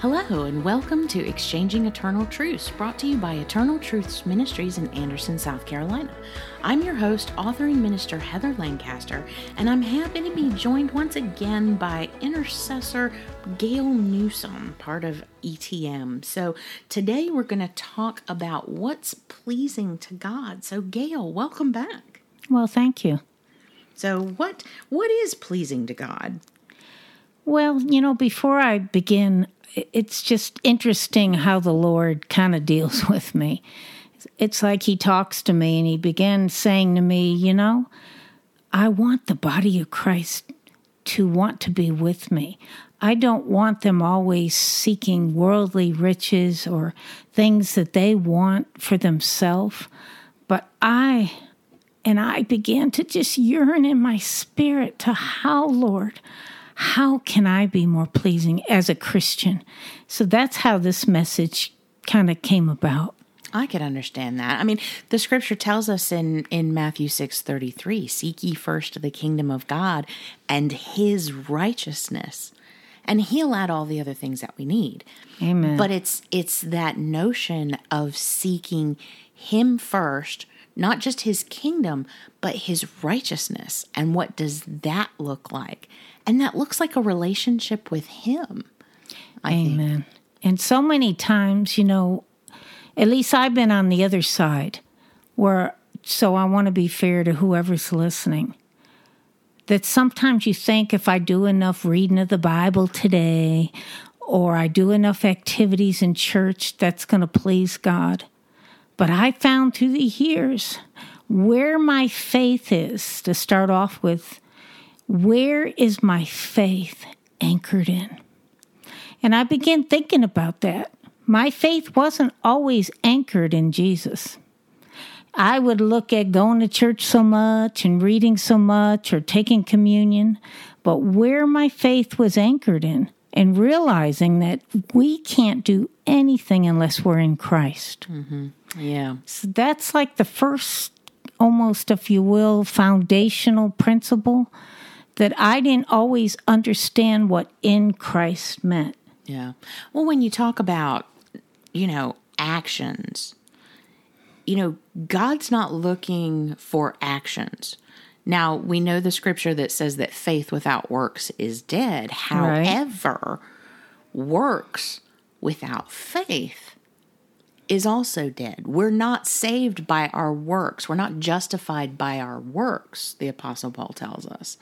Hello, and welcome to Exchanging Eternal Truths, brought to you by Eternal Truths Ministries in Anderson, South Carolina. I'm your host, authoring minister Heather Lancaster, and I'm happy to be joined once again by intercessor Gail Newsome, part of ETM. So today we're going to talk about what's pleasing to God. So, Gail, welcome back. Well, thank you. So, what what is pleasing to God? Well, you know, before I begin, it's just interesting how the Lord kind of deals with me. It's like He talks to me and He began saying to me, You know, I want the body of Christ to want to be with me. I don't want them always seeking worldly riches or things that they want for themselves, but I and I began to just yearn in my spirit to how, Lord, how can I be more pleasing as a Christian? So that's how this message kind of came about. I could understand that. I mean, the scripture tells us in, in Matthew 6 33, seek ye first the kingdom of God and his righteousness, and he'll add all the other things that we need. Amen. But it's it's that notion of seeking him first, not just his kingdom, but his righteousness. And what does that look like? And that looks like a relationship with him. I Amen. Think. And so many times, you know, at least I've been on the other side where, so I want to be fair to whoever's listening, that sometimes you think if I do enough reading of the Bible today or I do enough activities in church, that's going to please God. But I found through the years where my faith is to start off with where is my faith anchored in? And I began thinking about that. My faith wasn't always anchored in Jesus. I would look at going to church so much and reading so much or taking communion, but where my faith was anchored in and realizing that we can't do anything unless we're in Christ. Mm-hmm. Yeah. So that's like the first, almost, if you will, foundational principle that I didn't always understand what in Christ meant. Yeah. Well, when you talk about, you know, actions, you know, God's not looking for actions. Now, we know the scripture that says that faith without works is dead. However, right. works without faith is also dead. We're not saved by our works. We're not justified by our works, the Apostle Paul tells us.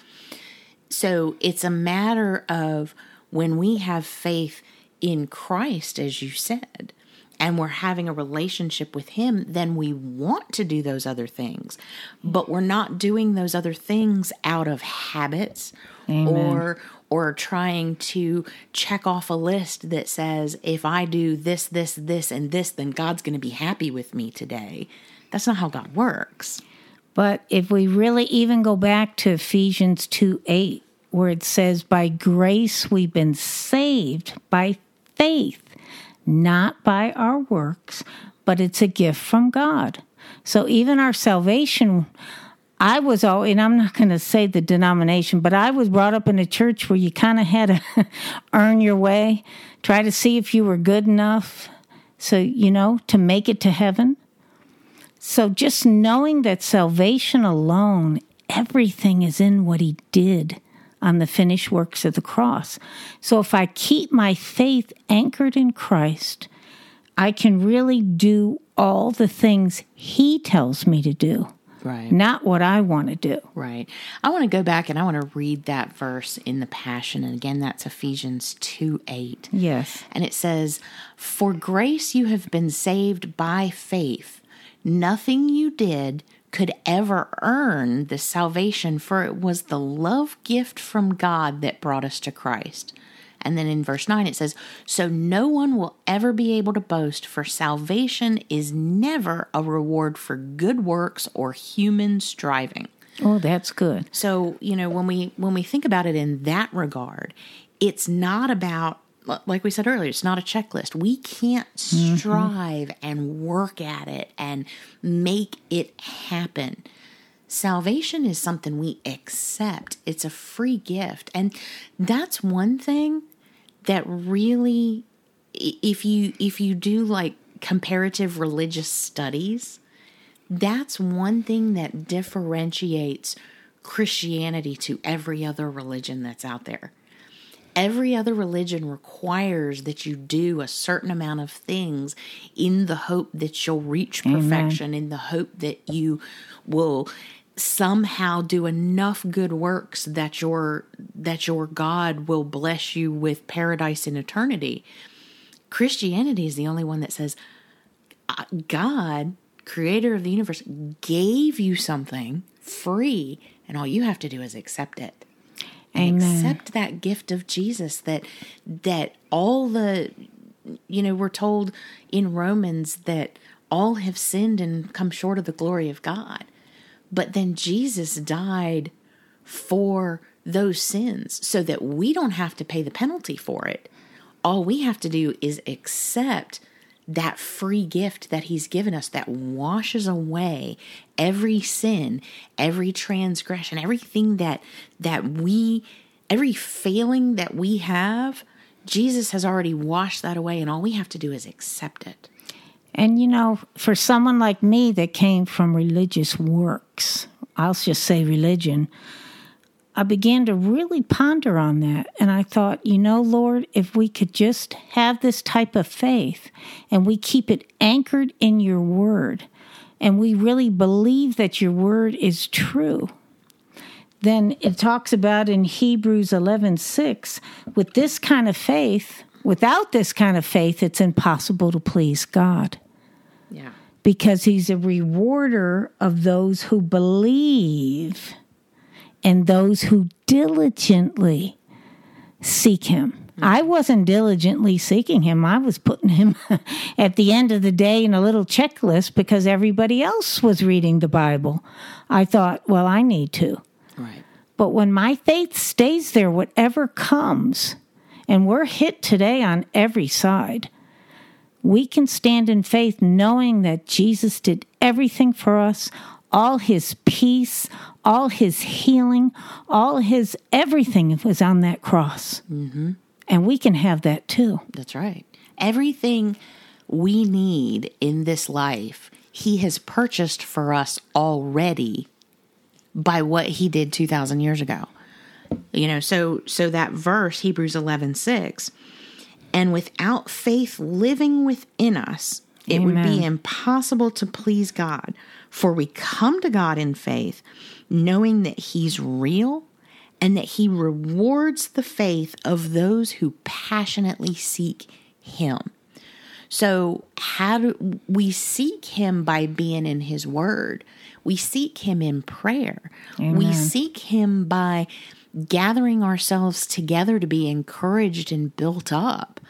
So it's a matter of when we have faith in Christ, as you said, and we're having a relationship with Him, then we want to do those other things. But we're not doing those other things out of habits Amen. or or trying to check off a list that says if I do this, this, this, and this, then God's going to be happy with me today. That's not how God works. But if we really even go back to Ephesians 2 8, where it says, By grace we've been saved by faith, not by our works, but it's a gift from God. So even our salvation, I was all, and I'm not going to say the denomination, but I was brought up in a church where you kind of had to earn your way, try to see if you were good enough. So, you know, to make it to heaven. So just knowing that salvation alone, everything is in what he did on the finished works of the cross. So if I keep my faith anchored in Christ, I can really do all the things he tells me to do. Right. Not what I want to do. Right. I want to go back and I want to read that verse in the Passion. And again, that's Ephesians 2 8. Yes. And it says, For grace you have been saved by faith Nothing you did could ever earn the salvation, for it was the love gift from God that brought us to Christ. And then in verse 9 it says, So no one will ever be able to boast, for salvation is never a reward for good works or human striving. Oh, that's good. So, you know, when we when we think about it in that regard, it's not about like we said earlier, it's not a checklist. We can't mm-hmm. strive mm-hmm. and work at it and make it happen. Salvation is something we accept, it's a free gift. And that's one thing that really if you if you do like comparative religious studies, that's one thing that differentiates Christianity to every other religion that's out there. Every other religion requires that you do a certain amount of things in the hope that you'll reach perfection, Amen. in the hope that you will somehow do enough good works that your that your God will bless you with paradise in eternity. Christianity is the only one that says uh, God, creator of the universe, gave you something free and all you have to do is accept it. And Amen. accept that gift of Jesus that that all the you know we're told in Romans that all have sinned and come short of the glory of God. But then Jesus died for those sins so that we don't have to pay the penalty for it. All we have to do is accept that free gift that he's given us that washes away every sin, every transgression, everything that that we every failing that we have, Jesus has already washed that away and all we have to do is accept it. And you know, for someone like me that came from religious works, I'll just say religion, I began to really ponder on that. And I thought, you know, Lord, if we could just have this type of faith and we keep it anchored in your word and we really believe that your word is true, then it talks about in Hebrews 11 6, with this kind of faith, without this kind of faith, it's impossible to please God. Yeah. Because he's a rewarder of those who believe and those who diligently seek him. Mm-hmm. I wasn't diligently seeking him. I was putting him at the end of the day in a little checklist because everybody else was reading the Bible. I thought, well, I need to. Right. But when my faith stays there, whatever comes, and we're hit today on every side, we can stand in faith knowing that Jesus did everything for us, all his peace, all his healing, all his everything was on that cross. Mm-hmm. And we can have that too. That's right. Everything we need in this life, he has purchased for us already by what he did 2000 years ago. You know, so so that verse Hebrews 11:6 and without faith living within us, it Amen. would be impossible to please God. For we come to God in faith, knowing that He's real and that He rewards the faith of those who passionately seek Him. So, how do we seek Him by being in His Word? We seek Him in prayer. Amen. We seek Him by gathering ourselves together to be encouraged and built up.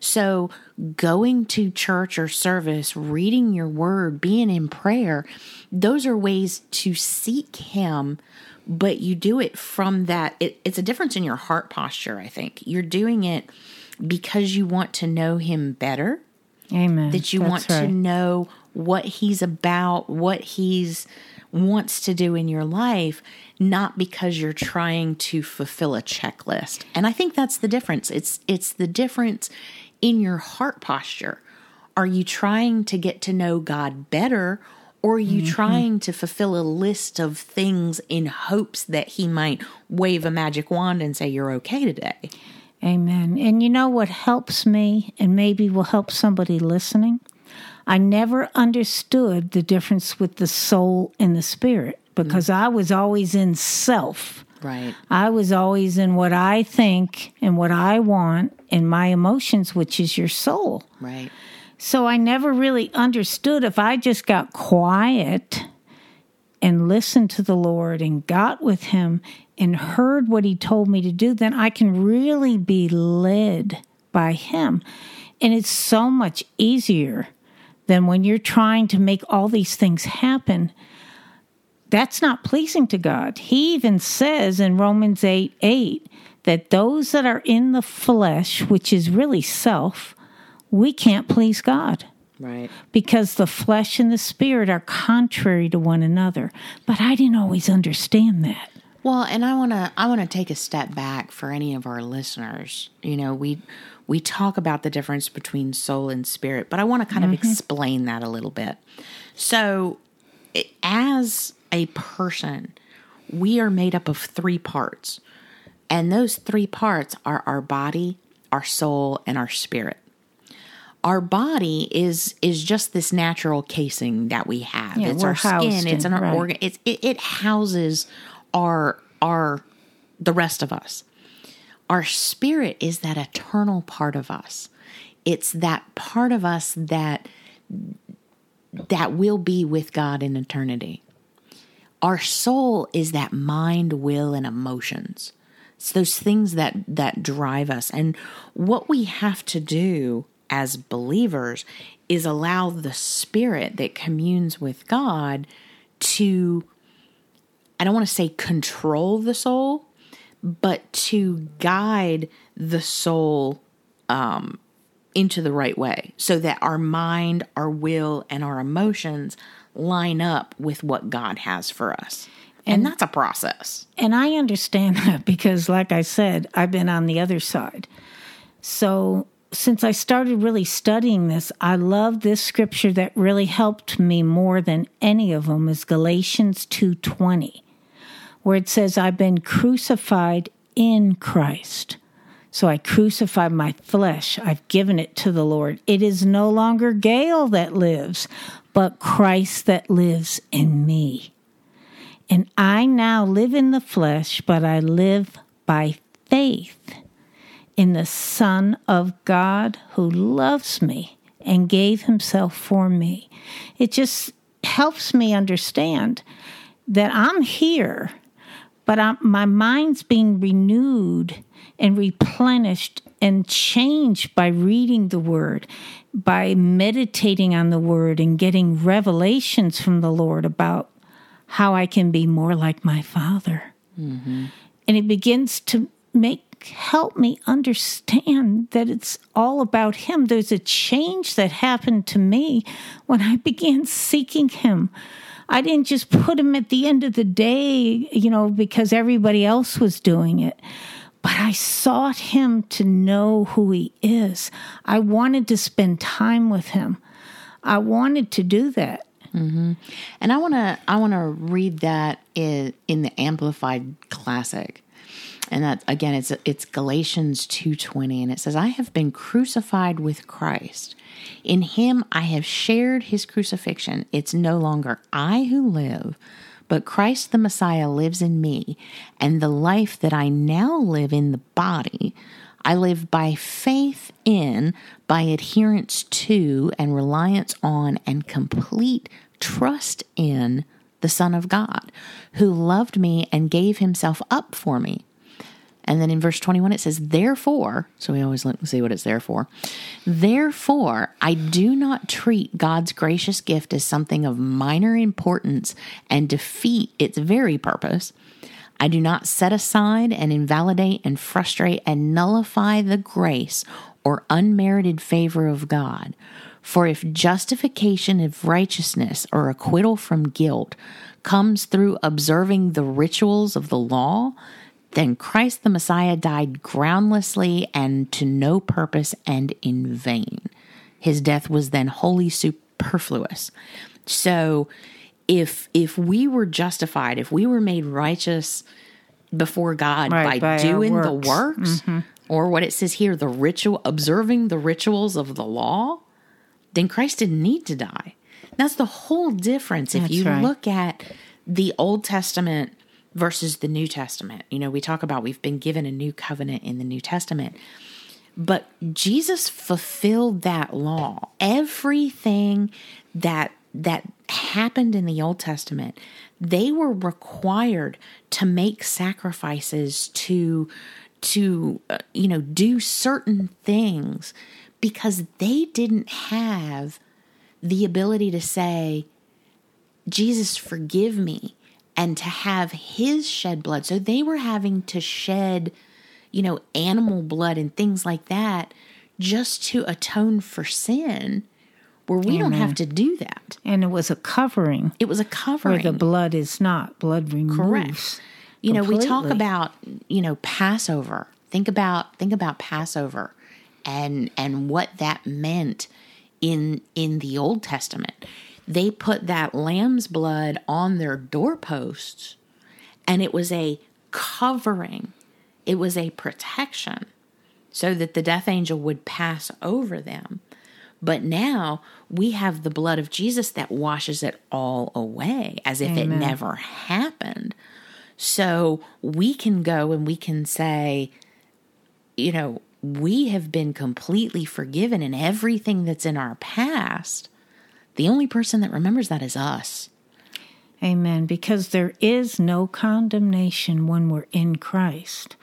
So, going to church or service, reading your word, being in prayer, those are ways to seek Him, but you do it from that. It, it's a difference in your heart posture, I think. You're doing it because you want to know Him better. Amen. That you That's want right. to know what He's about, what He's wants to do in your life, not because you're trying to fulfill a checklist. And I think that's the difference. It's it's the difference in your heart posture. Are you trying to get to know God better or are you mm-hmm. trying to fulfill a list of things in hopes that he might wave a magic wand and say you're okay today? Amen. And you know what helps me and maybe will help somebody listening? I never understood the difference with the soul and the spirit because mm-hmm. I was always in self. Right. I was always in what I think and what I want and my emotions, which is your soul. Right. So I never really understood if I just got quiet and listened to the Lord and got with Him and heard what He told me to do, then I can really be led by Him. And it's so much easier than when you're trying to make all these things happen. That's not pleasing to God. He even says in Romans 8 8 that those that are in the flesh, which is really self, we can't please God. Right. Because the flesh and the spirit are contrary to one another. But I didn't always understand that. Well, and I want to I want to take a step back for any of our listeners. You know, we we talk about the difference between soul and spirit, but I want to kind of mm-hmm. explain that a little bit. So, it, as a person, we are made up of three parts. And those three parts are our body, our soul, and our spirit. Our body is is just this natural casing that we have. Yeah, it's our skin. It's in- an right. organ. It's it, it houses our our the rest of us. Our spirit is that eternal part of us. It's that part of us that that will be with God in eternity. Our soul is that mind, will, and emotions. It's those things that that drive us. And what we have to do as believers is allow the spirit that communes with God to I don't want to say control the soul, but to guide the soul um, into the right way so that our mind, our will, and our emotions line up with what God has for us. And, that's a process. And I understand that because, like I said, I've been on the other side. So, since I started really studying this, I love this scripture that really helped me more than any of them is Galatians 2:20, where it says I've been crucified in Christ. So I crucified my flesh. I've given it to the Lord. It is no longer Gail that lives, but Christ that lives in me. And I now live in the flesh, but I live by faith in the Son of God who loves me and gave himself for me. It just helps me understand that I'm here, but I'm, my mind's being renewed and replenished and changed by reading the Word, by meditating on the Word and getting revelations from the Lord about how I can be more like my Father. Mm-hmm. And it begins to make help me understand that it's all about him. There's a change that happened to me when i began seeking him i didn't just put him at the end of the day you know because everybody else was doing it. But i sought him to know who he is. I wanted to spend time with him. I wanted to do that. Mm-hmm. And I want to I want to read that in, in the amplified classic. And that again it's it's Galatians 2:20 and it says I have been crucified with Christ. In him I have shared his crucifixion. It's no longer I who live, but Christ the Messiah lives in me, and the life that I now live in the body I live by faith in, by adherence to, and reliance on, and complete trust in the Son of God, who loved me and gave himself up for me. And then in verse 21, it says, Therefore, so we always look and see what it's there for. Therefore, I do not treat God's gracious gift as something of minor importance and defeat its very purpose. I do not set aside and invalidate and frustrate and nullify the grace or unmerited favor of God. For if justification of righteousness or acquittal from guilt comes through observing the rituals of the law, then Christ the Messiah died groundlessly and to no purpose and in vain. His death was then wholly superfluous. So if if we were justified, if we were made righteous before God Right, by, by doing the works. works, mm-hmm. or what it says here, the ritual observing the rituals of the law, then Christ didn't need to die. That's the whole difference. If That's you right. look at the Old Testament versus the New Testament, you know, we talk about we've been given a new covenant in the New Testament. But Jesus fulfilled that law. Everything that that happened in the Old Testament, they were required to make sacrifices to to uh, you know do certain things because they didn't have the ability to say Jesus forgive me and to have his shed blood. So they were having to shed you know animal blood and things like that just to atone for sin where we don't have to do that. and it was a covering It was a where covering. the blood is not blood removes Correct. you know we talk about you know passover think about think about passover and and what that meant in in the Old Testament. They put that lamb's blood on their doorposts and it was a covering. It was a protection so that the death angel would pass over them. But now we have the blood of Jesus that washes it all away as if Amen. it never happened. So we can go and we can say, you know, we have been completely forgiven in everything that's in our past. The only person that remembers that is us. Amen. Because there is no condemnation when we're in Christ.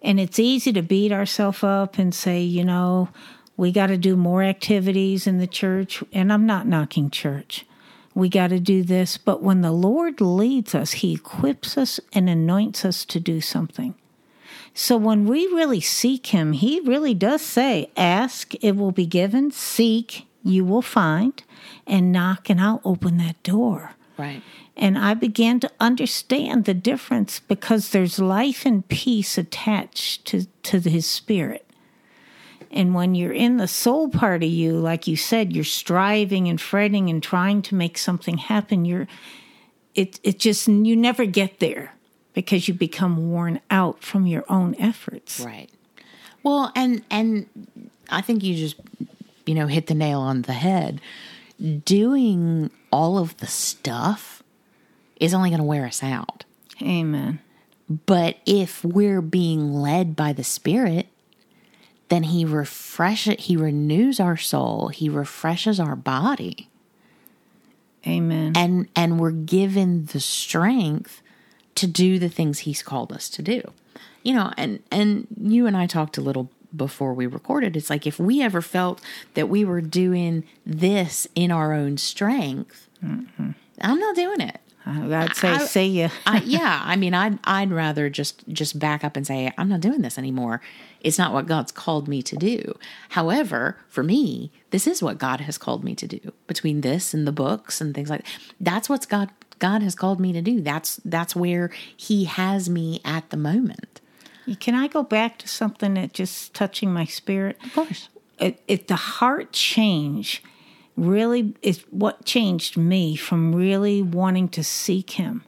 And it's easy to beat ourselves up and say, you know, we got to do more activities in the church. And I'm not knocking church. We got to do this. But when the Lord leads us, He equips us and anoints us to do something. So when we really seek Him, He really does say, Ask, it will be given. Seek, you will find. And knock, and I'll open that door. Right. And I began to understand the difference because there's life and peace attached to, to His Spirit. And when you're in the soul part of you, like you said, you're striving and fretting and trying to make something happen. You're, it, it just, you never get there because you become worn out from your own efforts. Right. Well, and and I think you just you know hit the nail on the head. Doing all of the stuff is only going to wear us out. Amen. But if we're being led by the Spirit, then He refreshes, He renews our soul, He refreshes our body. Amen. And and we're given the strength to do the things he's called us to do. You know, and and you and I talked a little before we recorded. It's like if we ever felt that we were doing this in our own strength, mm-hmm. I'm not doing it. I'd say, I, see you. I, yeah, I mean, I'd I'd rather just just back up and say I'm not doing this anymore. It's not what God's called me to do. However, for me, this is what God has called me to do. Between this and the books and things like that, that's what's God God has called me to do. That's that's where He has me at the moment. Can I go back to something that just touching my spirit? Of course. It, it, the heart change really is what changed me from really wanting to seek Him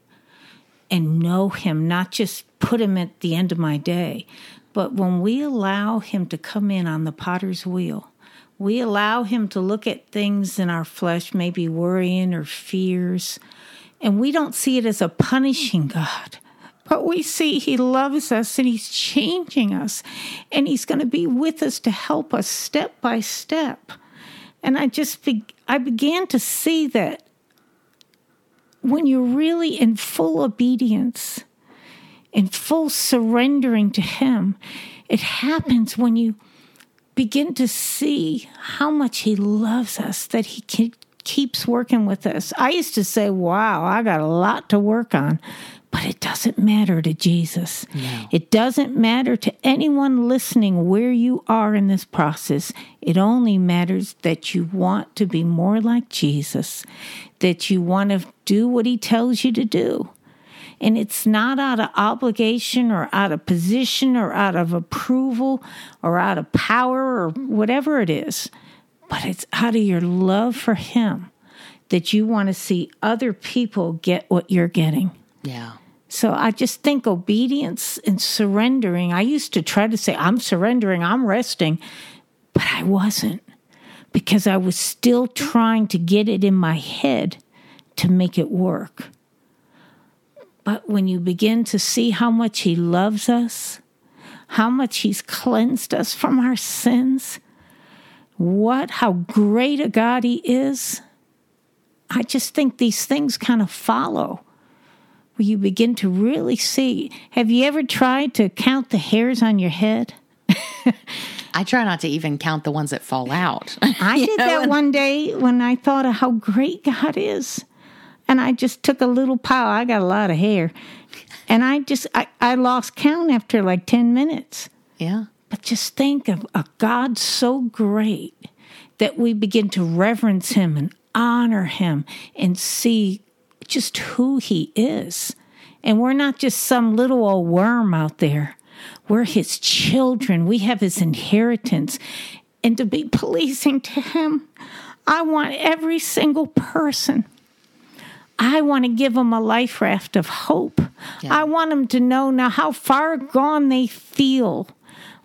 and know Him, not just put Him at the end of my day, but when we allow Him to come in on the potter's wheel. We allow him to look at things in our flesh, maybe worrying or fears, and we don't see it as a punishing God, but we see He loves us and He's changing us and He's going to be with us to help us step by step. And I just be- I began to see that when you're really in full obedience, in full surrendering to Him, it happens when you begin to see how much He loves us, that He keeps working with us. I used to say, wow, I got a lot to work on. But it doesn't matter to Jesus. No. It doesn't matter to anyone listening where you are in this process. It only matters that you want to be more like Jesus, that you want to do what he tells you to do. And it's not out of obligation or out of position or out of approval or out of power or whatever it is but it's out of your love for Him that you want to see other people get what you're getting. Yeah. So I just think obedience and surrendering. I used to try to say, I'm surrendering, I'm resting, but I wasn't because I was still trying to get it in my head to make it work. But when you begin to see how much He loves us, how much He's cleansed us from our sins, what, how great a God He is. I just think these things kind of follow where you begin to really see. Have you ever tried to count the hairs on your head? I try not to even count the ones that fall out. I did know? that one day when I thought of how great God is. And I just took a little pile. I got a lot of hair. And I just, I, I lost count after like 10 minutes. Yeah. But just think of a God so great that we begin to reverence him and honor him and see just who he is. And we're not just some little old worm out there. We're his children. We have his inheritance. and to be pleasing to Him. I want every single person. I want to give them a life raft of hope. Yeah. I want them to know now how far gone they feel.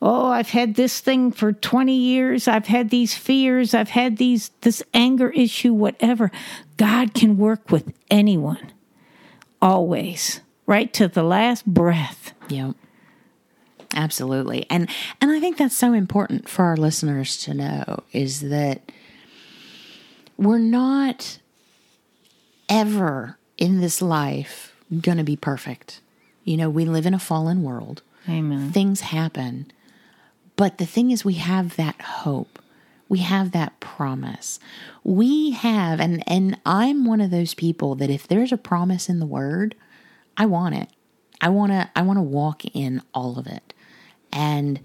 Oh, I've had this thing for 20 years. I've had these fears. I've had these this anger issue whatever. God can work with anyone. Always. Right to the last breath. Yep. Absolutely. And and I think that's so important for our listeners to know is that we're not ever in this life going to be perfect. You know, we live in a fallen world. Amen. Things happen. But the thing is we have that hope. We have that promise. We have and and I'm one of those people that if there's a promise in the word, I want it. I want to I want to walk in all of it and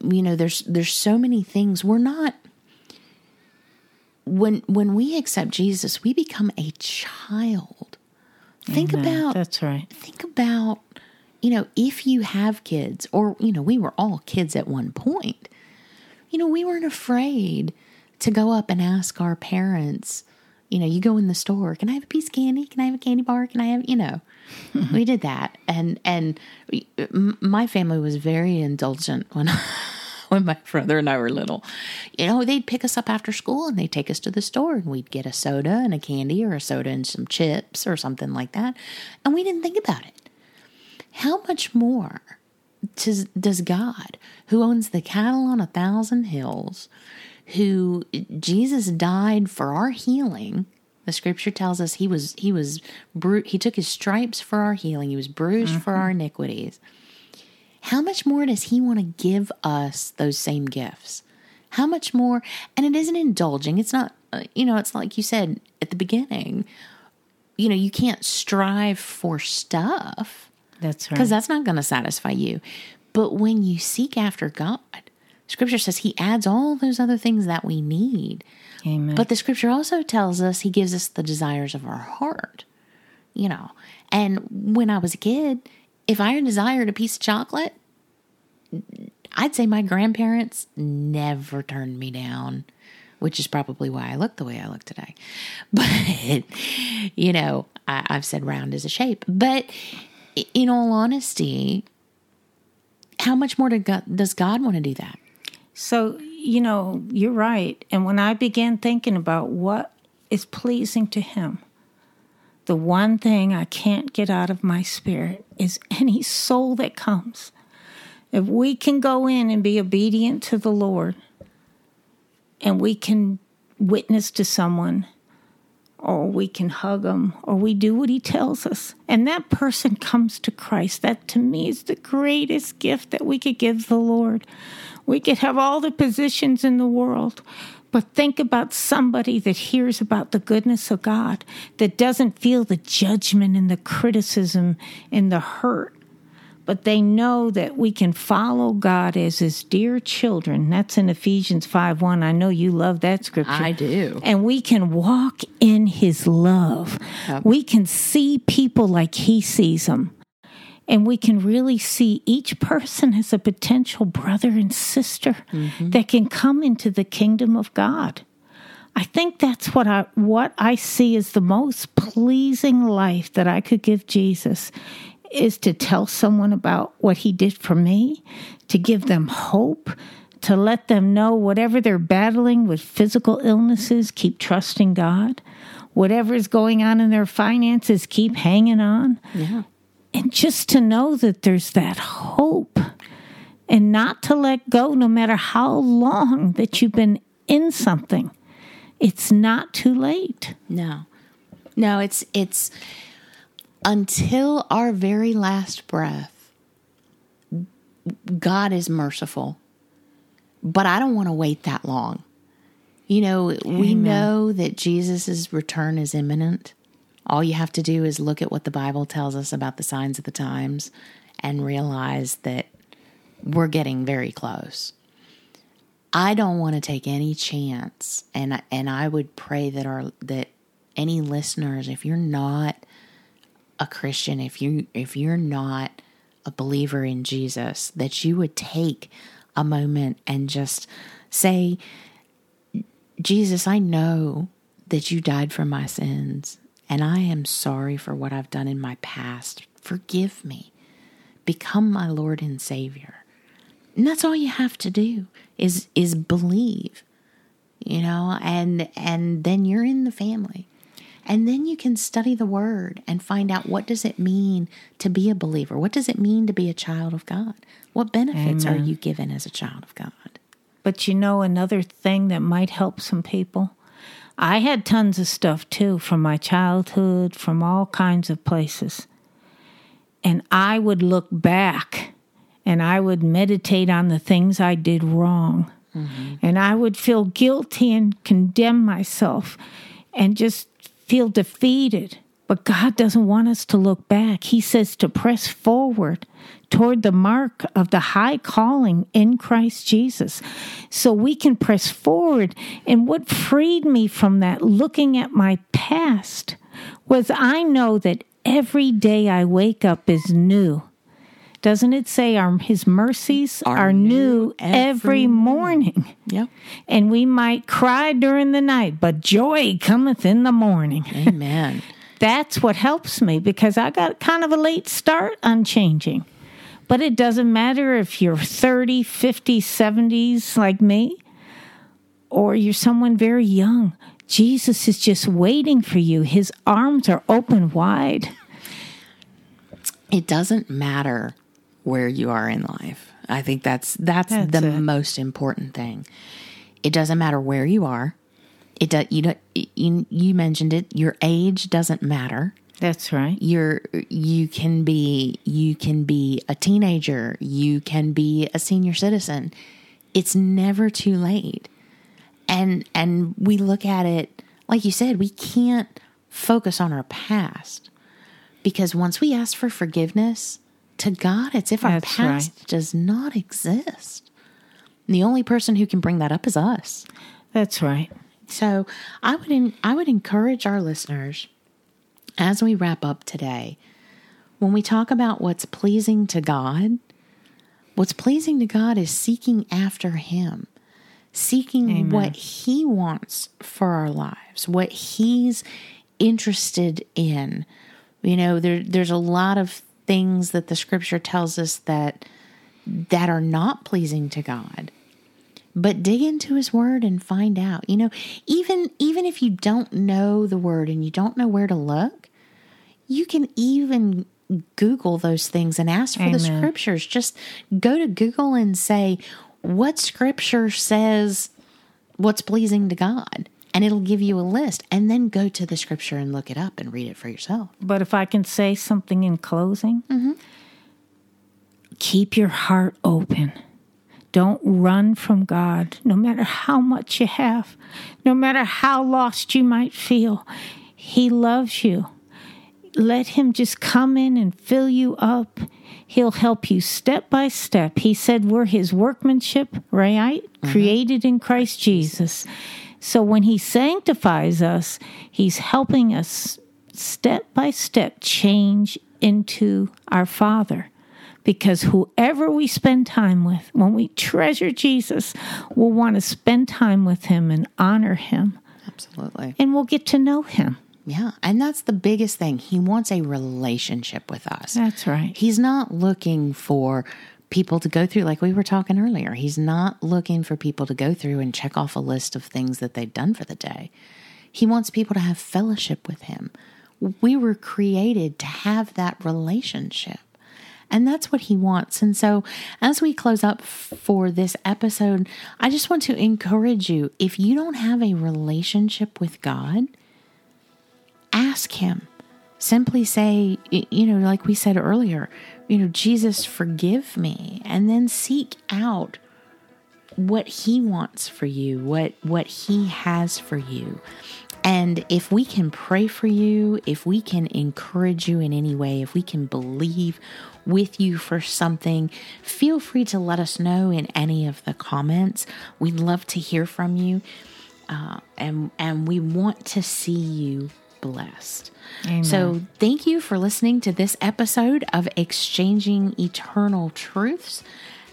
you know there's there's so many things we're not when when we accept Jesus we become a child think Amen. about that's right think about you know if you have kids or you know we were all kids at one point you know we weren't afraid to go up and ask our parents you know, you go in the store, can I have a piece of candy? Can I have a candy bar? Can I have, you know, we did that. And, and my family was very indulgent when, when my brother and I were little. You know, they'd pick us up after school and they'd take us to the store and we'd get a soda and a candy or a soda and some chips or something like that. And we didn't think about it. How much more does, does God, who owns the cattle on a thousand hills, who Jesus died for our healing. The scripture tells us he was he was bru- he took his stripes for our healing. He was bruised mm-hmm. for our iniquities. How much more does he want to give us those same gifts? How much more? And it isn't indulging. It's not uh, you know, it's like you said at the beginning. You know, you can't strive for stuff. That's right. Because that's not going to satisfy you. But when you seek after God, Scripture says He adds all those other things that we need. Amen. But the Scripture also tells us He gives us the desires of our heart. You know, and when I was a kid, if I desired a piece of chocolate, I'd say my grandparents never turned me down, which is probably why I look the way I look today. But, you know, I, have said round is a shape. But in all honesty, how much more does God want to do that? So, you know, you're right. And when I began thinking about what is pleasing to Him, the one thing I can't get out of my spirit is any soul that comes. If we can go in and be obedient to the Lord and we can witness to someone or we can hug him, or we do what he tells us. And that person comes to Christ. That to me is the greatest gift that we could give the Lord. We could have all the positions in the world, but think about somebody that hears about the goodness of God, that doesn't feel the judgment and the criticism and the hurt, but they know that we can follow God as his dear children. That's in Ephesians 5 1. I know you love that scripture. I do. And we can walk in his love. Yep. We can see people like he sees them and we can really see each person as a potential brother and sister mm-hmm. that can come into the kingdom of God. I think that's what I what I see as the most pleasing life that I could give Jesus is to tell someone about what he did for me, to give them hope, to let them know whatever they're battling with physical illnesses, keep trusting God. Whatever is going on in their finances, keep hanging on. Yeah and just to know that there's that hope and not to let go no matter how long that you've been in something it's not too late no no it's it's until our very last breath god is merciful but i don't want to wait that long you know Amen. we know that jesus' return is imminent all you have to do is look at what the Bible tells us about the signs of the times and realize that we're getting very close. I don't want to take any chance and and I would pray that our that any listeners if you're not a Christian if you if you're not a believer in Jesus that you would take a moment and just say, Jesus, I know that you died for my sins, and I am sorry for what I've done in my past. Forgive me. Become my Lord and Savior. And that's all you have to do is is believe. You know, and and then you're in the family. And then you can study the word and find out what does it mean to be a believer? What does it mean to be a child of God? What benefits Amen. are you given as a child of God? But you know another thing that might help some people? I had tons of stuff too from my childhood, from all kinds of places. And I would look back and I would meditate on the things I did wrong. Mm-hmm. And I would feel guilty and condemn myself and just feel defeated. But God doesn't want us to look back. He says to press forward toward the mark of the high calling in Christ Jesus. So we can press forward. And what freed me from that looking at my past was I know that every day I wake up is new. Doesn't it say our his mercies are, are new every, every morning? Yep. And we might cry during the night, but joy cometh in the morning. Amen. That's what helps me because I got kind of a late start on changing. But it doesn't matter if you're 30, 50, 70s like me, or you're someone very young. Jesus is just waiting for you. His arms are open wide. It doesn't matter where you are in life. I think that's that's, that's the it. most important thing. It doesn't matter where you are. It does. You, you you mentioned it. Your age doesn't matter. That's right. You're you can be you can be a teenager. You can be a senior citizen. It's never too late. And and we look at it like you said. We can't focus on our past because once we ask for forgiveness to God, it's if our That's past right. does not exist. The only person who can bring that up is us. That's right. So I would I would encourage our listeners as we wrap up today, when we talk about what's pleasing to God, what's pleasing to God is seeking after Him, seeking Amen. what He wants for our lives, what He's interested in. You know, there, there's a lot of things that the Scripture tells us that that are not pleasing to God. But dig into his word and find out. You know even even if you don't know the word and you don't know where to look you can even google those things and ask for Amen. the scriptures. Just go to google and say what scripture says what's pleasing to god and it'll give you a list and then go to the scripture and look it up and read it for yourself but if i can say something in closing mm-hmm. keep your heart open don't run from God, no matter how much you have, no matter how lost you might feel. He loves you. Let Him just come in and fill you up. He'll help you step by step. He said we're His workmanship, right? Mm-hmm. Created in Christ Jesus. So when He sanctifies us, He's helping us step by step change into our Father because whoever we spend time with, when we treasure Jesus, we'll want to spend time with him and honor him. Absolutely. And we'll get to know him. Yeah. And that's the biggest thing. He wants a relationship with us. That's right. He's not looking for people to go through, like we were talking earlier. He's not looking for people to go through and check off a list of things that they've done for the day. He wants people to have fellowship with him. We were created to have that relationship. And that's what he wants. And so, as we close up for this episode, I just want to encourage you if you don't have a relationship with God, ask him. Simply say, you know, like we said earlier, you know, Jesus, forgive me. And then seek out what he wants for you, what what he has for you. And if we can pray for you, if we can encourage you in any way, if we can believe with you for something, feel free to let us know in any of the comments. We'd love to hear from you. Uh, and and we want to see you blessed. Amen. So, thank you for listening to this episode of Exchanging Eternal Truths.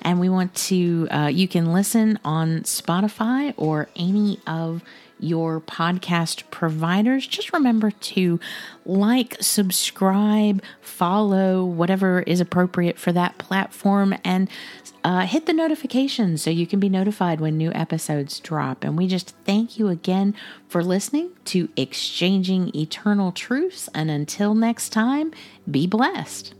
And we want to, uh, you can listen on Spotify or any of your podcast providers. Just remember to like, subscribe, follow, whatever is appropriate for that platform, and uh, hit the notifications so you can be notified when new episodes drop. And we just thank you again for listening to Exchanging Eternal Truths. And until next time, be blessed.